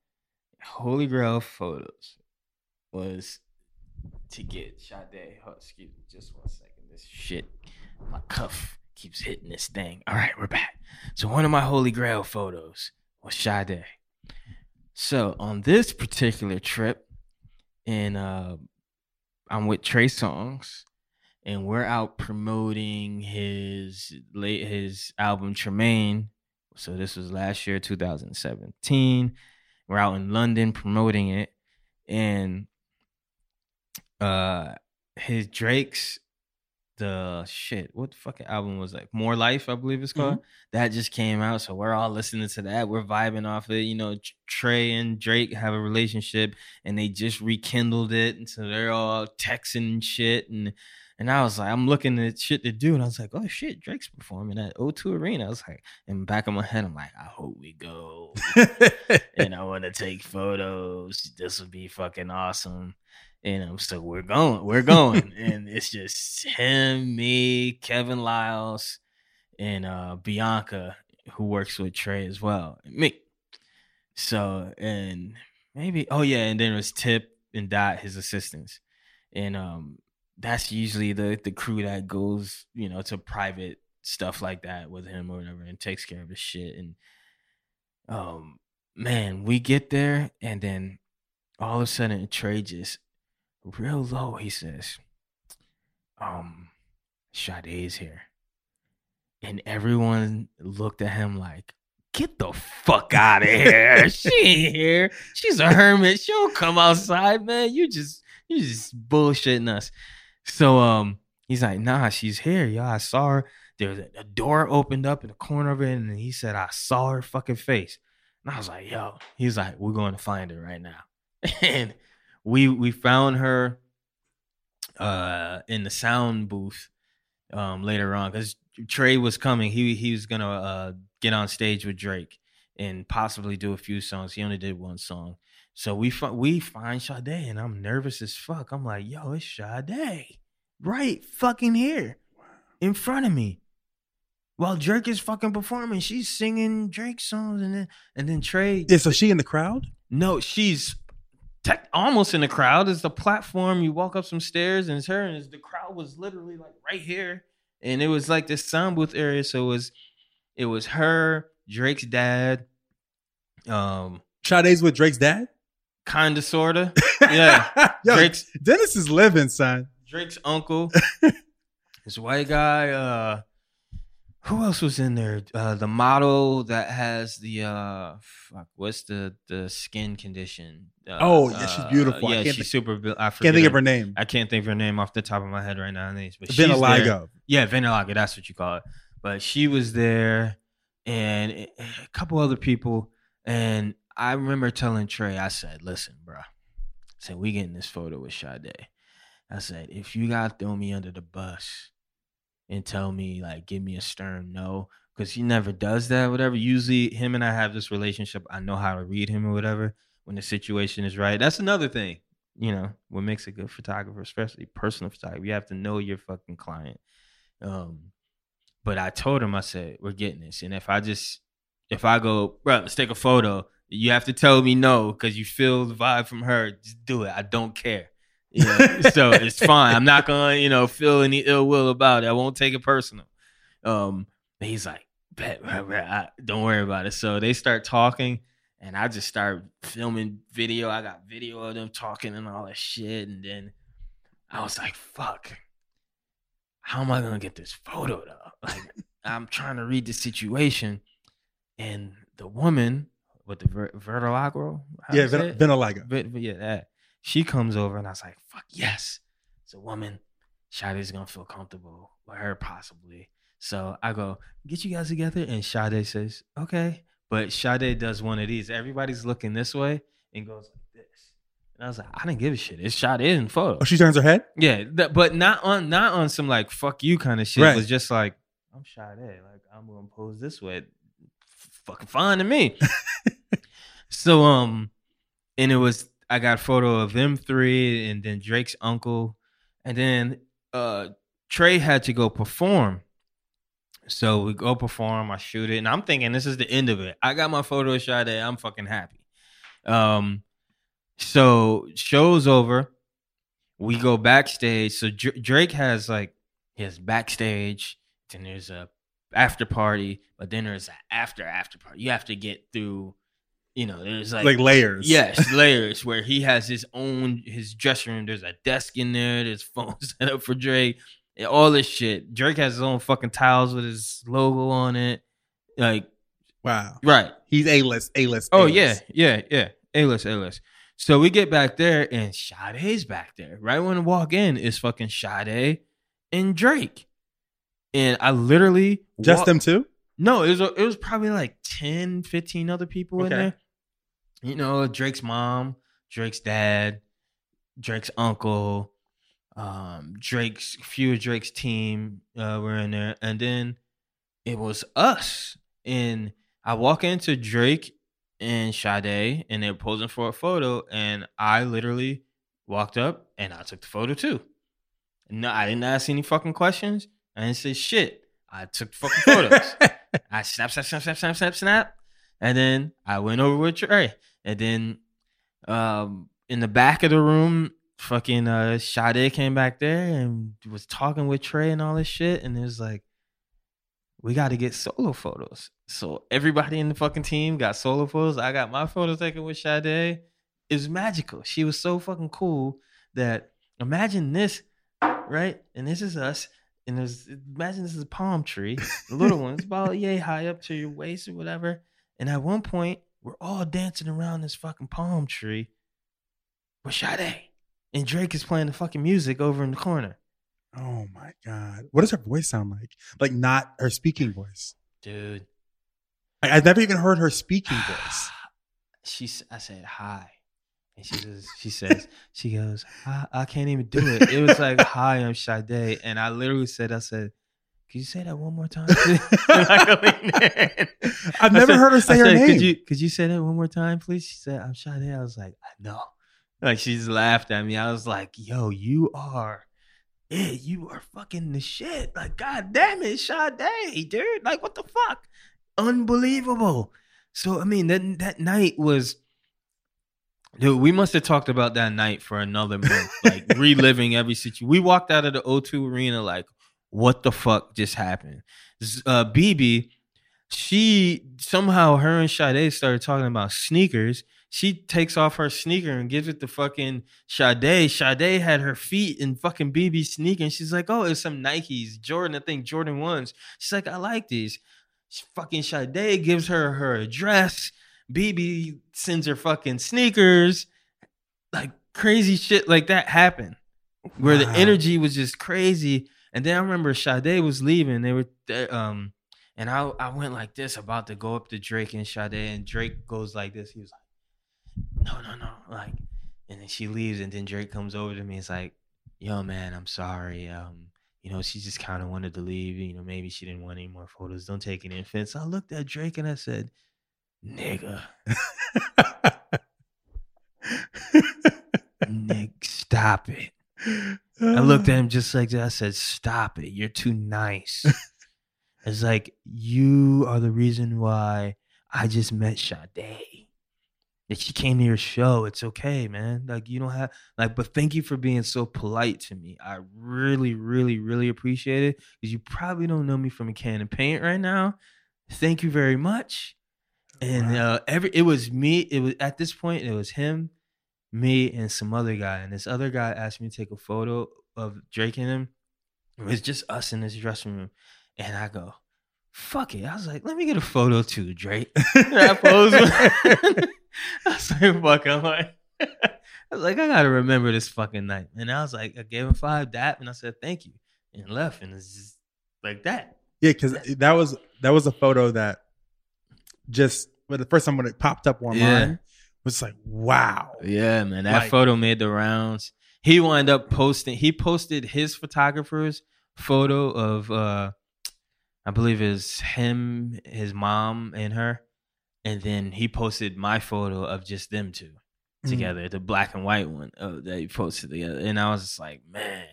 holy grail photos was to get Sade. Oh, excuse me, just one second. This shit, my cuff keeps hitting this thing. All right, we're back. So one of my holy grail photos was Sade. So on this particular trip, and uh, I'm with Trey Songz, and we're out promoting his late his album Tremaine. So this was last year, 2017. We're out in London promoting it, and uh, his Drake's the shit. What the fucking album was like? More Life, I believe it's called. That just came out, so we're all listening to that. We're vibing off it. You know, Trey and Drake have a relationship, and they just rekindled it, and so they're all texting and shit, and and I was like, I'm looking at shit to do, and I was like, oh shit, Drake's performing at O2 Arena. I was like, in the back of my head, I'm like, I hope we go, [laughs] and I want to take photos. This would be fucking awesome. And um, so we're going, we're going, and it's just him, me, Kevin Liles, and uh Bianca, who works with Trey as well, and me. So and maybe oh yeah, and then it was Tip and Dot, his assistants, and um that's usually the the crew that goes you know to private stuff like that with him or whatever and takes care of his shit. And um man we get there and then all of a sudden Trey just real low he says. Um Sade's here. And everyone looked at him like get the fuck out of here. [laughs] She ain't here. She's a hermit. She don't come outside man. You just you just bullshitting us. So um he's like nah she's here y'all. I saw her. There was a, a door opened up in the corner of it and he said i saw her fucking face. And i was like yo he's like we're going to find her right now. [laughs] And we we found her uh in the sound booth um later on because Trey was coming. He he was gonna uh get on stage with Drake and possibly do a few songs. He only did one song. So we fi- we find Sade and I'm nervous as fuck. I'm like, yo, it's Sade. right fucking here in front of me. While Drake is fucking performing, she's singing Drake songs, and then and then Trey. Yeah, so she in the crowd? No, she's tech, almost in the crowd. It's the platform. You walk up some stairs, and it's her. And it's, the crowd was literally like right here, and it was like this sound booth area. So it was, it was her, Drake's dad, um, Sade's with Drake's dad? kinda, sorta, [laughs] yeah. Yo, Drake's Dennis is living, son. Drake's uncle, [laughs] this white guy. Uh, who else was in there? Uh, the model that has the uh, fuck, what's the the skin condition? Uh, Oh, yeah, she's uh, beautiful. I Yeah, can't she's think- super. I Can't think of her- her name. I can't think of her name off the top of my head right now. But. Vitiligo. Yeah, Vanilla that's what you call it. But she was there, and a a couple other people. And I remember telling Trey, I said, "Listen, bro, I said we getting this photo with Sade. I said, if you gotta throw me under the bus and tell me like, give me a stern no, because he never does that. Whatever. Usually, him and I have this relationship. I know how to read him or whatever when the situation is right. That's another thing. You know what makes a good photographer, especially personal photography. You have to know your fucking client. Um, but I told him, I said, we're getting this. And if I just, if I go, bro, let's take a photo, you have to tell me no because you feel the vibe from her. Just do it. I don't care. You know? [laughs] so it's fine. I'm not going to, you know, feel any ill will about it. I won't take it personal. Um, and he's like, bet, bet, bet, I- don't worry about it. So they start talking. And I just start filming video. I got video of them talking and all that shit. And then I was like, fuck how am I gonna get this photo though? [laughs] Like I'm trying to read the situation, and the woman with the ver- vertilago, Yeah, you say Vin- Vitiligo. Vit- yeah, that she comes over, and I was like, "Fuck yes, it's a woman. Sade's gonna feel comfortable with her possibly." So I go, "Get you guys together," and Sade says, "Okay," but Sade does one of these. Everybody's looking this way and goes like this, and I was like, "I didn't give a shit. It's shot in photo." Oh, she turns her head? Yeah, that, but not on not on some like fuck you kind of shit. Right. It was just like I'm Sade, like I'm gonna pose this way. F- fucking fine to me. [laughs] so um, and it was I got photo of them three and then Drake's uncle, and then uh Trey had to go perform. So we go perform, I shoot it, and I'm thinking this is the end of it. I got my photo shot at, I'm fucking happy. Um, so show's over we go backstage. So Dr- Drake has like his backstage, then there's a after party, but then there's an after after party. You have to get through, you know, there's like, Like, layers. yes, [laughs] layers where he has his own his dressing room. There's a desk in there. There's [laughs] phones set up for Drake. and All this shit. Drake has his own fucking tiles with his logo on it. Like Wow. right. He's A list. A list. Oh yeah, yeah, yeah. A list, A list. So we get back there and Sade's back there. Right when we walk in is fucking Sade and Drake. And I literally Just walk- them two? No, it was it was probably like 10, 15 other people in there. You know, Drake's mom, Drake's dad, Drake's uncle, um, Drake's few of Drake's team uh, were in there, and then it was us. And I walk into Drake and Sade, and they're posing for a photo, and I literally walked up and I took the photo too. No, I didn't ask any fucking questions. I didn't say shit. I took fucking photos. [laughs] I snap, snap, snap, snap, snap, snap, snap. And then I went over with Trey. And then um in the back of the room, fucking uh Sade came back there and was talking with Trey and all this shit. And it was like, we got to get solo photos. So everybody in the fucking team got solo photos. I got my photo taken with Sade. It was magical. She was so fucking cool that imagine this, right? And this is us. And there's imagine this is a palm tree, the little one. It's about [laughs] yay high up to your waist or whatever. And at one point, we're all dancing around this fucking palm tree with Sade. And Drake is playing the fucking music over in the corner. Oh my God. What does her voice sound like? Like not her speaking voice. Dude. I, I've never even heard her speaking [sighs] voice. She, I said hi, and she says, she says, she goes, I, I can't even do it. It was like, [laughs] hi, I'm Sade, and I literally said, I said, can you say that one more time? [laughs] [laughs] I leaned in. I've never said- heard her say I her said, name. Could you could you say that one more time, please? She said, I'm Sade. I was like, I know. Like she just laughed at me. I was like, yo, you are yeah, you are fucking the shit. Like, god damn it, Sade, dude. Like, what the fuck? Unbelievable. So, I mean, that that night was Dude, we must have talked about that night for another month, like [laughs] reliving every situation. We walked out of the O2 arena like, what the fuck just happened? Uh, BB, she somehow her and Sade started talking about sneakers. She takes off her sneaker and gives it to fucking Sade. Sade had her feet in fucking BB sneaker, and she's like, "Oh, it's some Nikes, Jordan. I think Jordan ones." She's like, "I like these." She- Fucking Sade gives her her address. BB sends her fucking sneakers. Like crazy shit like that happened, where the energy was just crazy. And then I remember Sade was leaving. They were um, and I I went like this, about to go up to Drake and Sade, and Drake goes like this. He was like, "No, no, no!" Like, and then she leaves, and then Drake comes over to me. It's like, "Yo, man, I'm sorry. Um, you know, she just kind of wanted to leave. You know, maybe she didn't want any more photos. Don't take any offense." I looked at Drake and I said, "Nigga, [laughs] Nick, stop it." I looked at [sighs] him just like that. I said, "Stop it! You're too nice." [laughs] it's like you are the reason why I just met Sade. If she came to your show, it's okay, man. Like you don't have like, but thank you for being so polite to me. I really, really, really appreciate it because you probably don't know me from a can of paint right now. Thank you very much. And uh, every it was me. It was at this point it was him, me, and some other guy. And this other guy asked me to take a photo of Drake and him. It was just us in this dressing room, and I go, "Fuck it." I was like, "Let me get a photo too, Drake." [laughs] I posed. [laughs] [laughs] I was like, "Fuck." I'm like, I was like, I gotta remember this fucking night. And I was like, I gave him five dap, and I said thank you, and left, and it's just like that. Yeah, because that was that was a photo that just but the first time when it popped up online Yeah. Was like, wow. Yeah, man, that Like- photo made the rounds. He wound up posting. He posted his photographer's photo of, uh I believe is him, his mom, and her, and then he posted my photo of just them two Mm. together, the black and white one uh, that he posted together, and I was just like, man,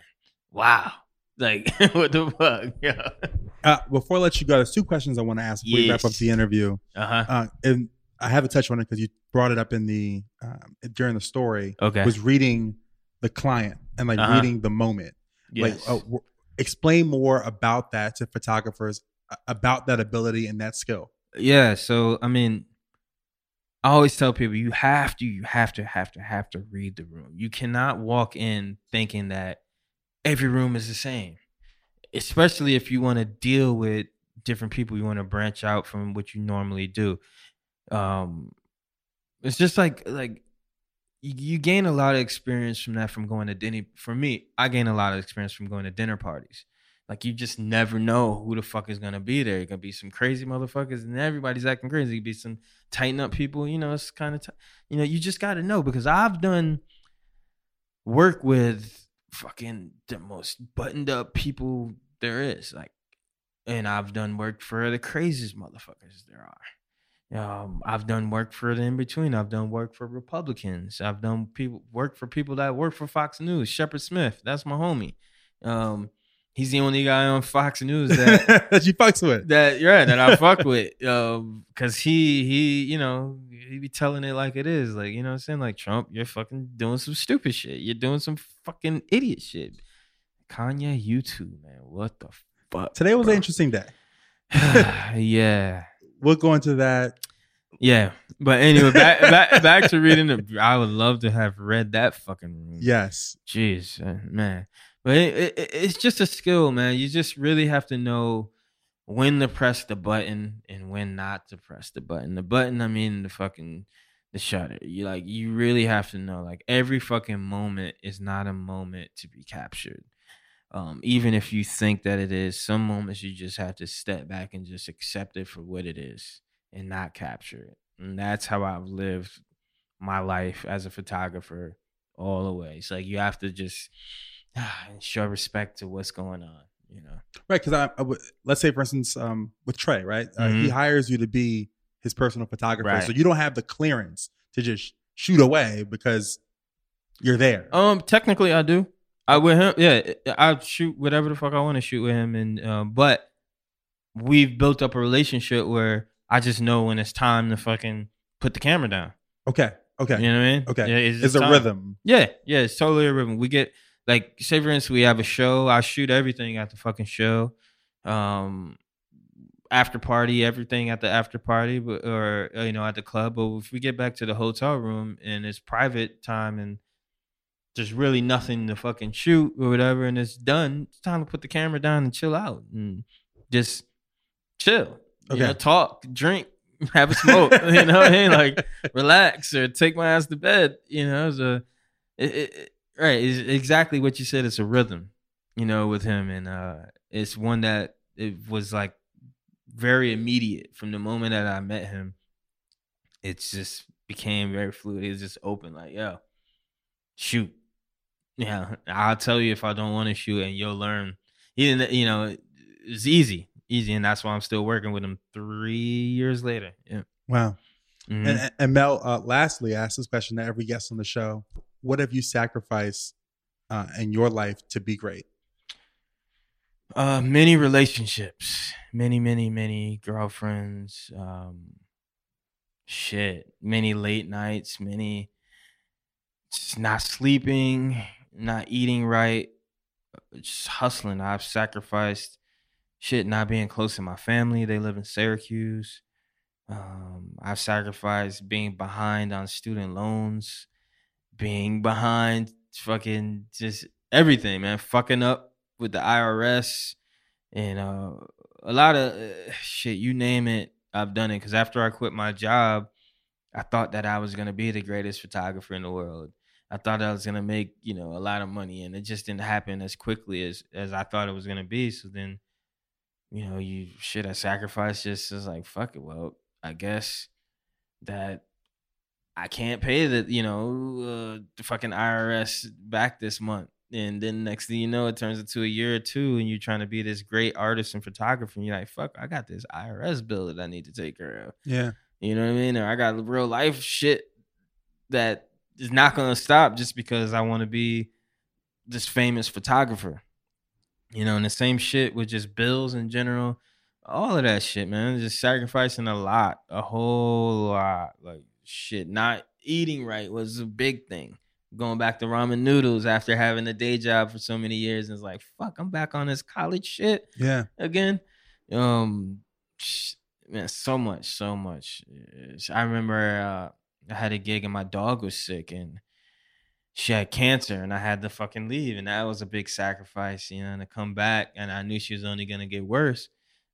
wow, like [laughs] what the fuck, yeah, Uh, before I let you go, there's two questions I want to ask before we wrap up the interview. uh huh, Uh, and I have to touch on it because you brought it up in the um, during the story. okay, Was reading the client and like Uh-huh. reading the moment. yes. Like, uh, w- explain more about that to photographers uh, about that ability and that skill. Yeah, so I mean, I always tell people you have to, you have to, have to, have to read the room. You cannot walk in thinking that every room is the same, especially if you want to deal with different people. You want to branch out from what you normally do. Um, it's just like like you, you gain a lot of experience from that from going to dinner. For me, I gain a lot of experience from going to dinner parties. Like you just never know who the fuck is gonna be there. It could be some crazy motherfuckers, and everybody's acting crazy. It be some tighten up people. You know, it's kind of t- you know you just got to know because I've done work with fucking the most buttoned up people there is. Like, and I've done work for the craziest motherfuckers there are. Um, I've done work for the in between. I've done work for Republicans. I've done people work for people that work for Fox News. Shepard Smith, that's my homie. Um, he's the only guy on Fox News that that [laughs] you fucks with. that yeah that I fuck with. Um, cause he he you know he be telling it like it is. Like you know what I'm saying. Like Trump, you're fucking doing some stupid shit. You're doing some fucking idiot shit. Kanye, you too, man. What the fuck? Today was an interesting day. [sighs] yeah. We'll go into that. Yeah, but anyway, back [laughs] back back to reading the. I would love to have read that fucking room. Yes. Jeez, uh, man. But it, it, it's just a skill, man. You just really have to know when to press the button and when not to press the button. The button, I mean, the fucking the shutter. You like, you really have to know. Like every fucking moment is not a moment to be captured. Um, even if you think that it is, some moments you just have to step back and just accept it for what it is and not capture it. And that's how I've lived my life as a photographer all the way. It's like you have to just [sighs] show respect to what's going on, you know. Right. Because I, let's say, for instance, um, with Trey, right? Uh, he Mhm. hires you to be his personal photographer. Right. So you don't have the clearance to just shoot away because you're there. Um, technically, I do. I with him, yeah, I shoot whatever the fuck I want to shoot with him, and um, but we've built up a relationship where I just know when it's time to fucking put the camera down. Okay. Okay. You know what I mean? Okay. Yeah, it's just a time. rhythm. Yeah, yeah, it's totally a rhythm. We get like, say for instance, we have a show. I shoot everything at the fucking show. Um, after party, everything at the after party, but or uh, you know at the club. But if we get back to the hotel room and it's private time and there's really nothing to fucking shoot or whatever, and it's done, it's time to put the camera down and chill out and just chill. You Okay. know, talk, drink, [laughs] have a smoke. [laughs] you know what I mean? Like [laughs] relax or take my ass to bed. You know, it's a it, it, it- right. It's exactly what you said. It's a rhythm. You know, with him, and uh it's one that it was like very immediate from the moment that I met him. It just became very fluid. It was just open, like yo, shoot. Yeah, I'll tell you if I don't want to shoot, and you'll learn. Even you know, it's easy, easy, and that's why I'm still working with him three years later. Yeah. Wow. Mhm. And, and Mel, uh, lastly, I ask this question to every guest on the show: What have you sacrificed uh, in your life to be great? Uh, many relationships, many, many, many girlfriends. Um, shit, many late nights, many just not sleeping, not eating right, just hustling. I've sacrificed shit, not being close to my family. They live in Syracuse. Um, I've sacrificed being behind on student loans, being behind fucking just everything, man. Fucking up with the IRS and uh, a lot of uh, shit. You name it, I've done it. Because after I quit my job, I thought that I was gonna be the greatest photographer in the world. I thought I was gonna make you know a lot of money, and it just didn't happen as quickly as as I thought it was gonna be. So then, you know, you shit. I sacrificed. Just is like fuck it. Well, I guess that I can't pay the you know uh, the fucking IRS back this month. And then next thing you know, it turns into a year or two, and you're trying to be this great artist and photographer, and you're like, "Fuck, I got this IRS bill that I need to take care of." Yeah. You know what I mean? Or I got real life shit that is not gonna stop just because I want to be this famous photographer. You know, and the same shit with just bills in general. All of that shit, man. Just sacrificing a lot, a whole lot. Like shit. Not eating right was a big thing. Going back to ramen noodles after having a day job for so many years, and it's like, fuck, I'm back on this college shit Yeah. again. Um, sh- man, so much, so much. I remember uh, I had a gig and my dog was sick and she had cancer and I had to fucking leave and that was a big sacrifice, you know, and to come back and I knew she was only gonna get worse,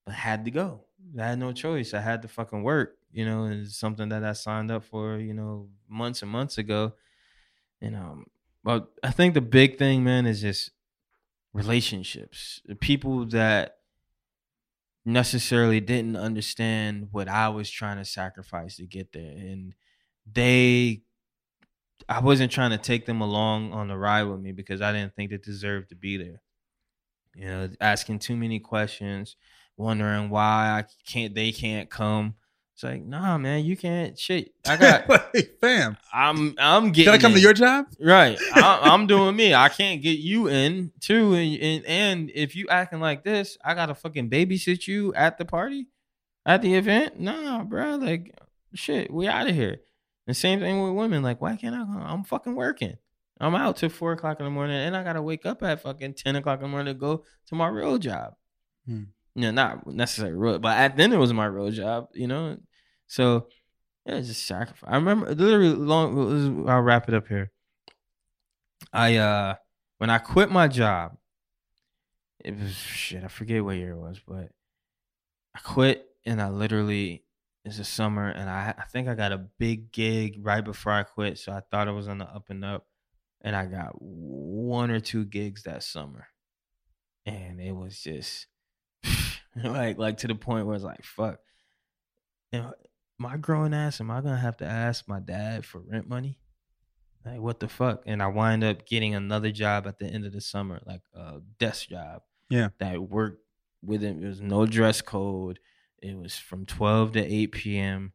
but had to go. I had no choice. I had to fucking work, you know, and something that I signed up for, you know, months and months ago. And um, but I think the big thing, man, is just relationships. People that necessarily didn't understand what I was trying to sacrifice to get there. And they I wasn't trying to take them along on the ride with me because I didn't think they deserved to be there. You know, asking too many questions, wondering why I can't they can't come. It's like, nah, man, you can't shit. I got [laughs] like, fam, I'm I'm getting can I come to your job? Right. [laughs] I, I'm doing me. I can't get you in too. And, and and if you acting like this, I gotta fucking babysit you at the party, at the event. Nah, bro. Like, shit, we out of here. The same thing with women. Like, why can't I? Go? I'm fucking working. I'm out till four o'clock in the morning, and I gotta wake up at fucking ten o'clock in the morning to go to my real job. Hmm. You know, not necessarily real, but at then it was my real job. You know, so yeah, it's just sacrifice. I remember literally long. I'll wrap it up here. I uh when I quit my job, it was shit. I forget what year it was, but I quit and I literally it's a summer and I I think I got a big gig right before I quit, so I thought it was on the up and up, and I got one or two gigs that summer, and it was just [laughs] like like to the point where it's like fuck. You know, my growing ass, am I gonna have to ask my dad for rent money? Like what the fuck? And I wind up getting another job at the end of the summer, like a desk job. Yeah. That worked with it. It was no dress code. It was from twelve to eight PM.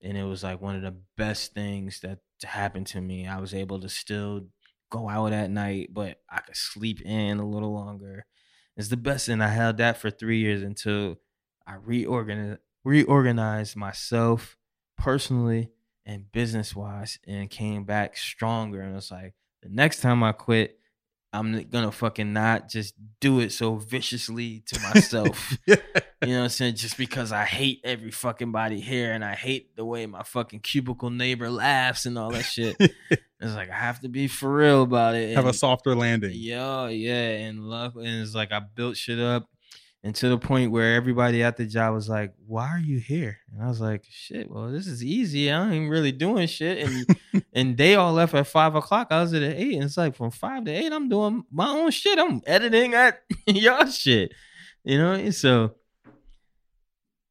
And it was like one of the best things that happened to me. I was able to still go out at night, but I could sleep in a little longer. It's the best, and I held that for three years until I reorganized reorganized myself personally and business wise, and came back stronger. And it's like the next time I quit, I'm gonna fucking not just do it so viciously to [laughs] myself. You know what I'm saying? Just because I hate every fucking body here and I hate the way my fucking cubicle neighbor laughs and all that shit. [laughs] it's like I have to be for real about it. Have a softer landing. yeah, yeah, and love, and it's like I built shit up, and to the point where everybody at the job was like, "Why are you here?" And I was like, "Shit, well, this is easy. I ain't really doing shit." And [laughs] and they all left at five o'clock. I was at eight, and it's like from five to eight, I'm doing my own shit. I'm editing at [laughs] y'all shit, you know. And so,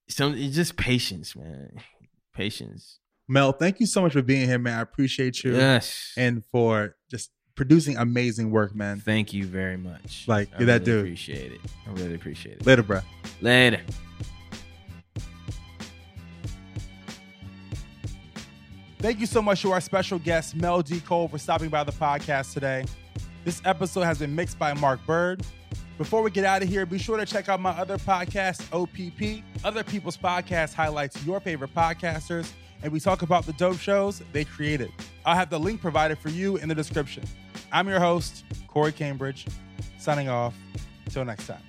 so it's just patience, man. Patience. Mel, thank you so much for being here, man. I appreciate you. Yes. And for just producing amazing work, man. Thank you very much. Like, I you're that really dude. Appreciate it. I really appreciate it. Later, bro. Later. Thank you so much to our special guest, Mel D. Cole, for stopping by the podcast today. This episode has been mixed by Mark Bird. Before we get out of here, be sure to check out my other podcast, OPP. Other People's Podcast highlights your favorite podcasters, and we talk about the dope shows they created. I'll have the link provided for you in the description. I'm your host, Corey Cambridge, signing off. Till next time.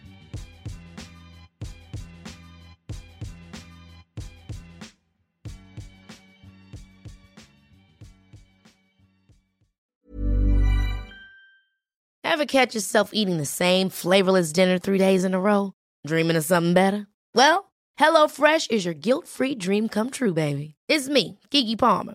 Ever catch yourself eating the same flavorless dinner three days in a row? Dreaming of something better? Well, HelloFresh is your guilt-free dream come true, baby. It's me, Keke Palmer.